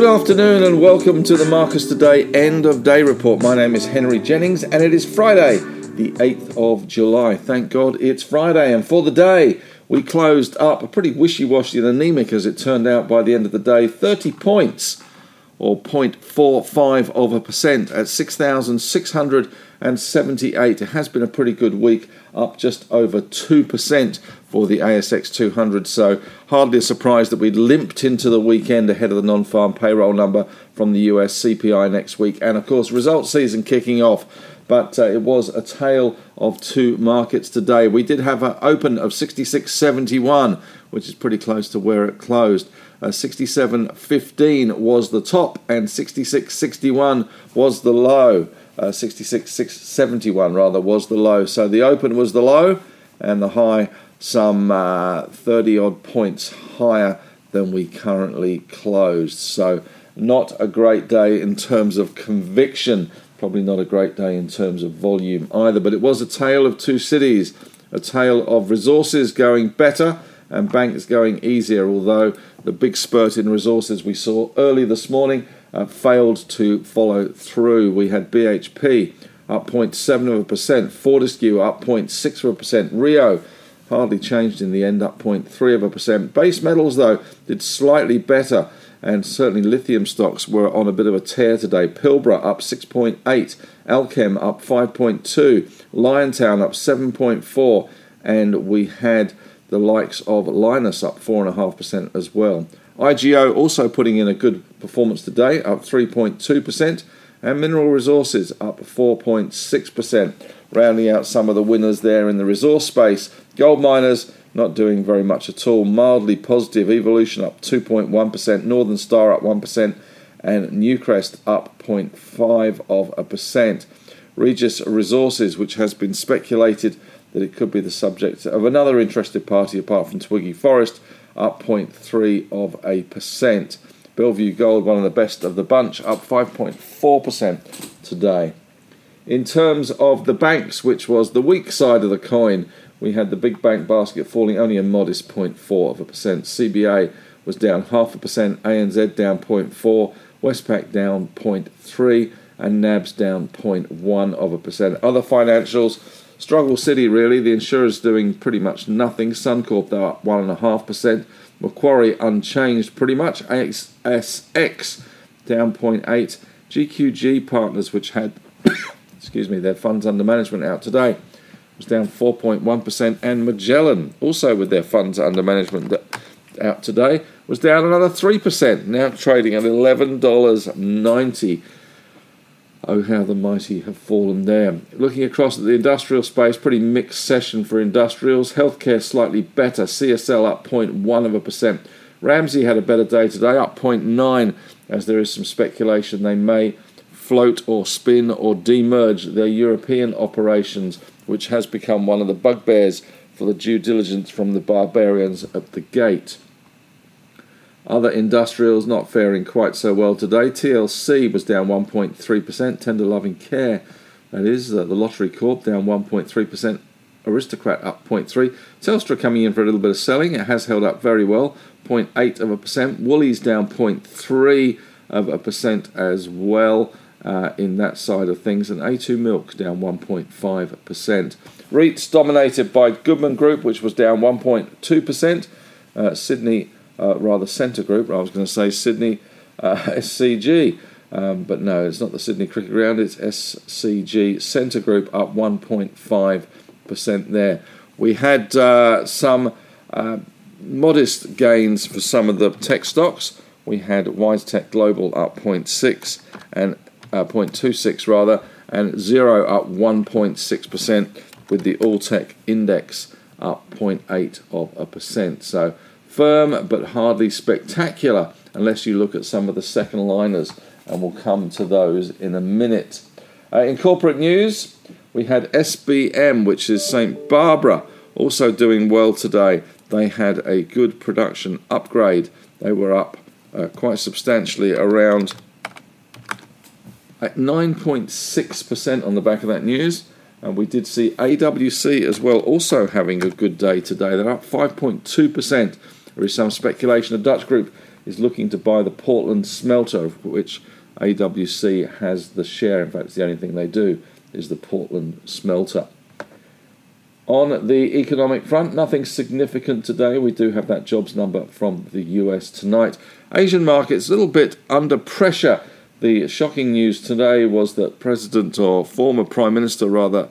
Good afternoon and welcome to the Marcus Today End of Day Report. My name is Henry Jennings and it is Friday, the 8th of July. Thank God it's Friday, and for the day, we closed up a pretty wishy washy and anemic as it turned out by the end of the day 30 points or 0.45 of a percent at 6,678. It has been a pretty good week, up just over 2% for the ASX 200. So, hardly a surprise that we limped into the weekend ahead of the non farm payroll number from the US CPI next week. And of course, results season kicking off. But uh, it was a tale of two markets today. We did have an open of 66.71, which is pretty close to where it closed. Uh, 67.15 was the top, and 66.61 was the low. Uh, 66.71 rather was the low. So the open was the low, and the high some uh, 30 odd points higher than we currently closed. So not a great day in terms of conviction. Probably not a great day in terms of volume either. But it was a tale of two cities, a tale of resources going better and banks going easier. Although the big spurt in resources we saw early this morning uh, failed to follow through. We had BHP up 0.7%, Fortescue up 0.6%, Rio hardly changed in the end, up 0.3 of a percent. Base metals, though, did slightly better, and certainly lithium stocks were on a bit of a tear today. Pilbara up 6.8, Allkem up 5.2, Liontown up 7.4, and we had the likes of Lynas up 4.5% as well. IGO also putting in a good performance today, up 3.2%, and Mineral Resources up 4.6%, rounding out some of the winners there in the resource space. Gold miners not doing very much at all, mildly positive. Evolution up 2.1%, Northern Star up 1%, and Newcrest up 0.5 of a percent. Regis Resources, which has been speculated that it could be the subject of another interested party apart from Twiggy Forrest, up 0.3 of a percent. Bellevue Gold, one of the best of the bunch, up 5.4% today. In terms of the banks, which was the weak side of the coin, we had the big bank basket falling only a modest 0.4 of a percent. CBA was down half a percent, ANZ down 0.4, Westpac down 0.3, and NABS down 0.1 of a percent. Other financials Struggle City, really. The insurers doing pretty much nothing. Suncorp, though, up 1.5%. Macquarie, unchanged pretty much. ASX, down 0.8. GQG Partners, which had, excuse me, their funds under management out today, was down 4.1%. And Magellan, also with their funds under management out today, was down another 3%, now trading at $11.90. Oh, how the mighty have fallen there. Looking across at the industrial space, pretty mixed session for industrials. Healthcare slightly better. CSL up 0.1 of a percent. Ramsay had a better day today, up 0.9, as there is some speculation they may float or spin or demerge their European operations, which has become one of the bugbears for the due diligence from the barbarians at the gate. Other industrials not faring quite so well today. TLC was down 1.3%. Tender Loving Care, that is, uh, the Lottery Corp down 1.3%. Aristocrat up 0.3%. Telstra coming in for a little bit of selling. It has held up very well, 0.8 of a percent. Woolies down 0.3 of a percent as well uh, in that side of things. And A2 Milk down 1.5%. REITs dominated by Goodman Group, which was down 1.2%. Uh, Sydney uh, rather Scentre Group. I was going to say Sydney uh, SCG, um, but no, it's not the Sydney Cricket Ground. It's SCG Scentre Group up 1.5 percent there. We had uh, some uh, modest gains for some of the tech stocks. We had WiseTech Global up 0.6 and uh, 0.26 rather, and Xero up 1.6 percent, with the All Tech Index up 0.8 of a percent. So Firm but hardly spectacular unless you look at some of the second liners, and we'll come to those in a minute. Uh, in corporate news, we had SBM, which is St. Barbara, also doing well today. They had a good production upgrade. They were up uh, quite substantially around at 9.6% on the back of that news. And we did see AWC as well, also having a good day today. They're up 5.2%. There is some speculation a Dutch group is looking to buy the Portland smelter, of which AWC has the share. In fact, it's the only thing they do is the Portland smelter. On the economic front, nothing significant today. We do have that jobs number from the US tonight. Asian markets a little bit under pressure. The shocking news today was that President or former Prime Minister rather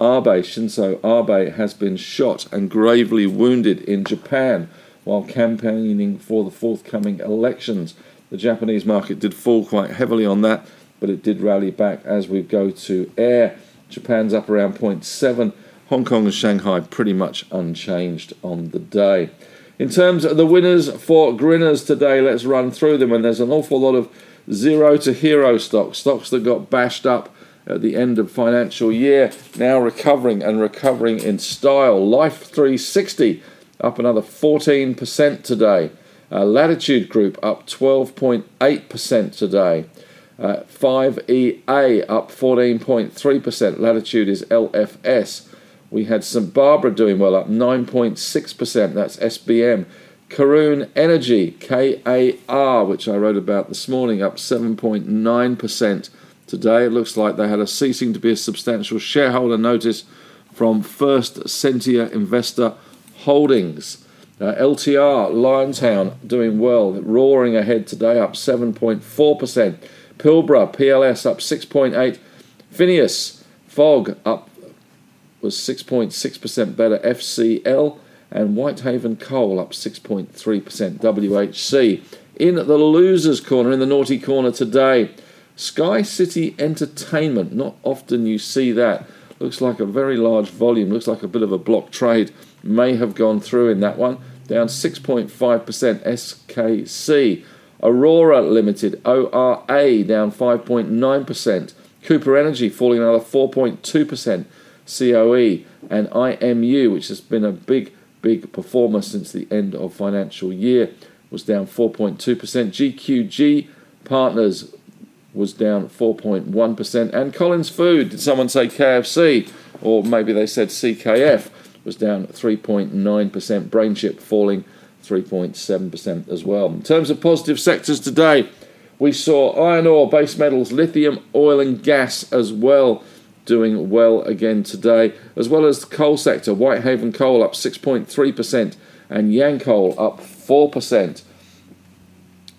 Abe Shinzo Abe has been shot and gravely wounded in Japan while campaigning for the forthcoming elections. The Japanese market did fall quite heavily on that, but it did rally back as we go to air. Japan's up around 0.7 Hong Kong and Shanghai pretty much unchanged on the day. In terms of the winners for Grinners today, let's run through them. And there's an awful lot of zero to hero stocks, stocks that got bashed up at the end of financial year, now recovering and recovering in style. Life 360 up another 14% today. Uh, Latitude Group up 12.8% today. Uh, 5EA up 14.3%. Latitude is LFS. We had St Barbara doing well, up 9.6%. That's SBM. Karoon Energy, KAR, which I wrote about this morning, up 7.9% today. It looks like they had a ceasing to be a substantial shareholder notice from First Sentier Investor Holdings. Uh, LTR, Liontown, doing well, roaring ahead today, up 7.4%. Pilbara, PLS, up 6.8%. Phineas, Fog, up was 6.6% better. FCL and Whitehaven Coal up 6.3%. WHC. In the losers' corner, in the naughty corner today, Sky City Entertainment. Not often you see that. Looks like a very large volume. Looks like a bit of a block trade. May have gone through in that one. Down 6.5%. SKC. Orora Limited, ORA, down 5.9%. Cooper Energy falling another 4.2%. COE, and IMU, which has been a big, big performer since the end of financial year, was down 4.2%. GQG Partners was down 4.1%. And Collins Food, did someone say KFC? Or maybe they said CKF, was down 3.9%. BrainChip falling 3.7% as well. In terms of positive sectors today, we saw iron ore, base metals, lithium, oil, and gas as well doing well again today, as well as the coal sector. Whitehaven Coal up 6.3% and Yancoal up 4%.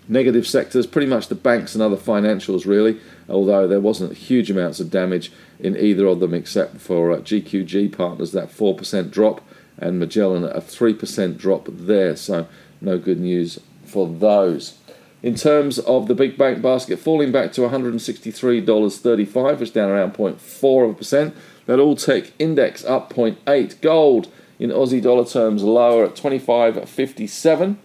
Negative sectors, pretty much the banks and other financials, really, although there wasn't huge amounts of damage in either of them except for uh, GQG Partners, that 4% drop, and Magellan, a 3% drop there. So, no good news for those. In terms of the big bank basket, falling back to $163.35, which is down around 0.4%. That all tech index up 0.8. Gold in Aussie dollar terms lower at 25.57.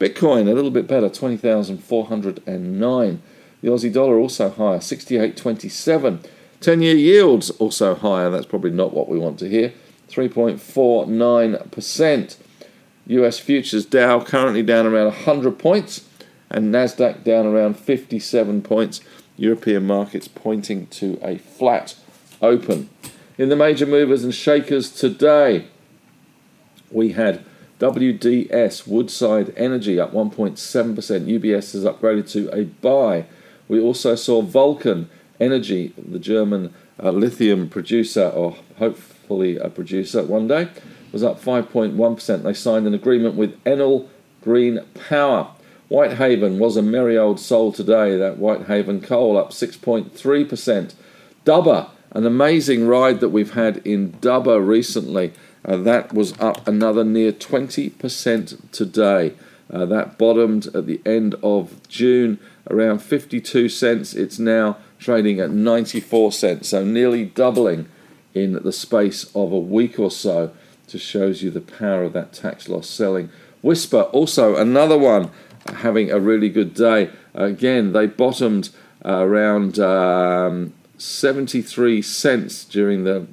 Bitcoin a little bit better, 20,409. The Aussie dollar also higher, 68.27. 10 year yields also higher. That's probably not what we want to hear. 3.49%. US futures Dow currently down around 100 points and Nasdaq down around 57 points. European markets pointing to a flat open. In the major movers and shakers today, we had WDS Woodside Energy up 1.7%. UBS has upgraded to a buy. We also saw Vulcan Energy, the German uh, lithium producer, or hopefully a producer one day, was up 5.1%. They signed an agreement with Enel Green Power. Whitehaven was a merry old soul today. That Whitehaven coal up 6.3%. Dubber, an amazing ride that we've had in Dubber recently. Uh, that was up another near 20% today. Uh, that bottomed at the end of June around 52 cents. It's now trading at 94 cents, so nearly doubling in the space of a week or so. Just shows you the power of that tax loss selling. Whispir, also another one having a really good day. Again, they bottomed around um, 73 cents during the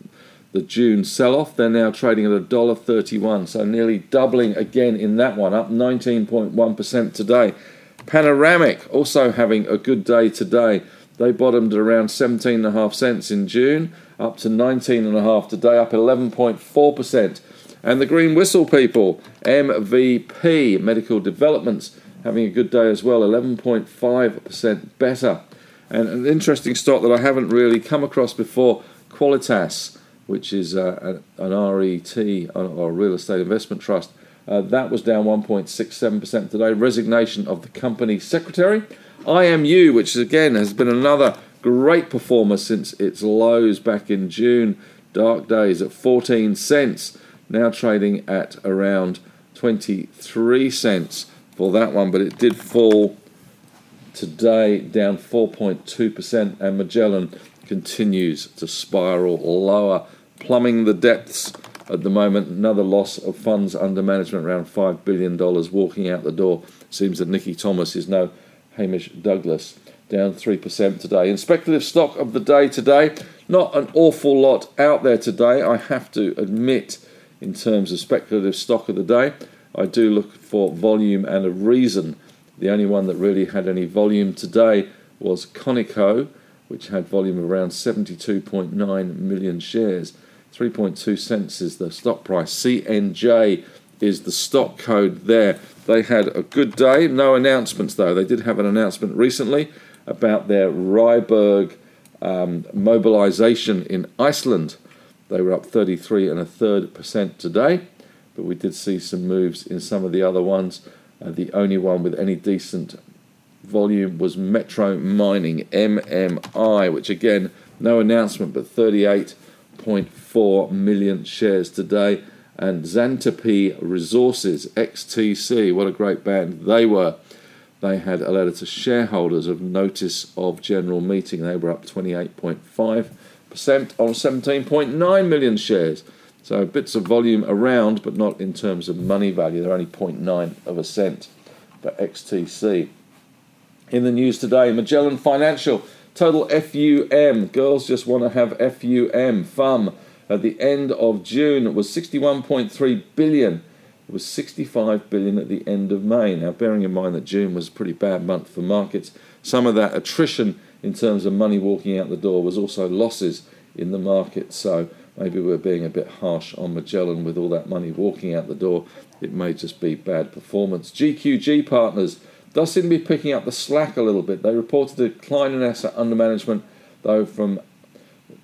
the June sell-off. They're now trading at $1.31, so nearly doubling again in that one, up 19.1% today. Panoramic also having a good day today. They bottomed at around 17.5 cents in June, up to 19.5 today, up 11.4%. And the Green Whistle people, MVP Medical Developments, having a good day as well, 11.5% better. And an interesting stock that I haven't really come across before, Qualitas, which is uh, an RET or real estate investment trust. Uh, that was down 1.67% today. Resignation of the company secretary. IMU, which again has been another great performer since its lows back in June, dark days at 14 cents, now trading at around 23 cents for that one, but it did fall today down 4.2%, and Magellan continues to spiral lower, plumbing the depths at the moment. Another loss of funds under management, around $5 billion, walking out the door. Seems that Nikki Thomas is no Hamish Douglass, down 3% today. In speculative stock of the day today, not an awful lot out there today, I have to admit, in terms of speculative stock of the day. I do look for volume and a reason. The only one that really had any volume today was Conico, which had volume of around 72.9 million shares. 3.2 cents is the stock price. CNJ is the stock code there. They had a good day. No announcements though. They did have an announcement recently about their Ryberg um, mobilization in Iceland. They were up 33 and a third percent today but we did see some moves in some of the other ones. Uh, the only one with any decent volume was Metro Mining, MMI, which again, no announcement, but 38.4 million shares today. And Xantippe Resources, XTC, what a great band they were. They had a letter to shareholders of notice of general meeting. They were up 28.5% on 17.9 million shares. So bits of volume around, but not in terms of money value. They're only 0.9 of a cent for XTC. In the news today, Magellan Financial, total FUM. Girls just want to have FUM, FUM. At the end of June was 61.3 billion. It was 65 billion at the end of May. Now, bearing in mind that June was a pretty bad month for markets, some of that attrition in terms of money walking out the door was also losses in the market. So maybe we're being a bit harsh on Magellan with all that money walking out the door. It may just be bad performance. GQG partners does seem to be picking up the slack a little bit. They reported a decline in asset under management, though, from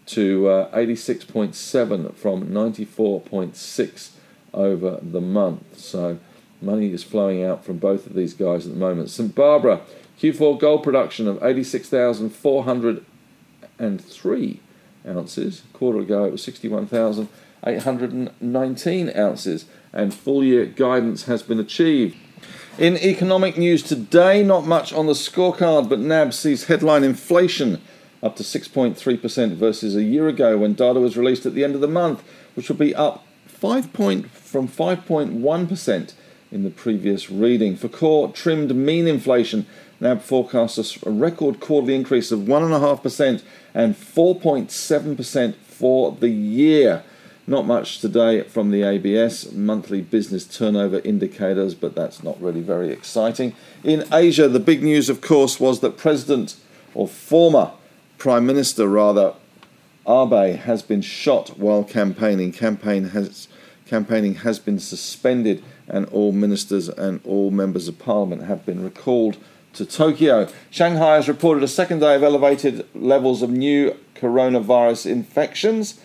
to uh, 86.7 from 94.6 over the month. So money is flowing out from both of these guys at the moment. St Barbara Q4 gold production of 86,403 ounces. A quarter ago it was 61,819 ounces, and full year guidance has been achieved. In economic news today, not much on the scorecard, but NAB sees headline inflation up to 6.3% versus a year ago when data was released at the end of the month, which will be up 5 point, from 5.1% in the previous reading. For core trimmed mean inflation, NAB forecasts a record quarterly increase of 1.5% and 4.7% for the year. Not much today from the ABS monthly business turnover indicators, but that's not really very exciting. In Asia, the big news, of course, was that President or former Prime Minister, rather, Abe has been shot while campaigning. Campaign has campaigning has been suspended, and all ministers and all members of parliament have been recalled to Tokyo. Shanghai has reported a second day of elevated levels of new coronavirus infections.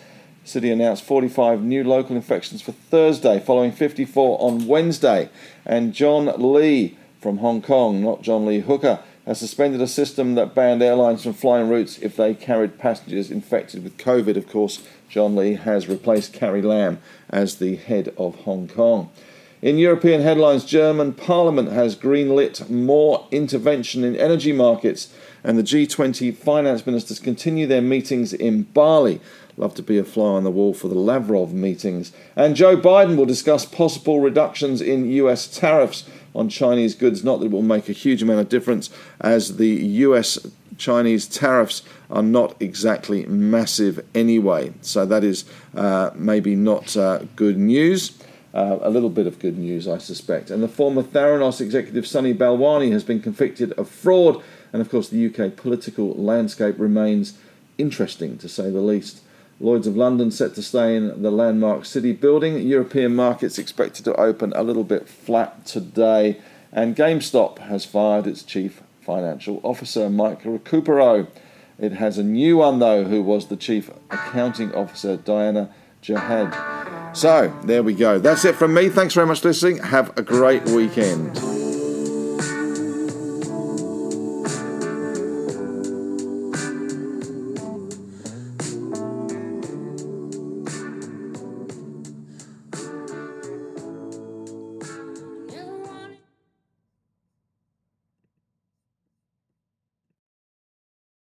City announced 45 new local infections for Thursday, following 54 on Wednesday. And John Lee from Hong Kong, not John Lee Hooker, has suspended a system that banned airlines from flying routes if they carried passengers infected with COVID. Of course, John Lee has replaced Carrie Lam as the head of Hong Kong. In European headlines, German Parliament has greenlit more intervention in energy markets, and the G20 finance ministers continue their meetings in Bali. Love to be a fly on the wall for the Lavrov meetings. And Joe Biden will discuss possible reductions in US tariffs on Chinese goods. Not that it will make a huge amount of difference, as the US Chinese tariffs are not exactly massive anyway. So that is uh, maybe not uh, good news. Uh, a little bit of good news, I suspect. And the former Theranos executive Sunny Balwani has been convicted of fraud. And of course, the UK political landscape remains interesting, to say the least. Lloyds of London set to stay in the landmark city building. European markets expected to open a little bit flat today. And GameStop has fired its chief financial officer, Mike Recupero. It has a new one, though, who was the chief accounting officer, Diana Jihad. So, there we go. That's it from me. Thanks very much for listening. Have a great weekend.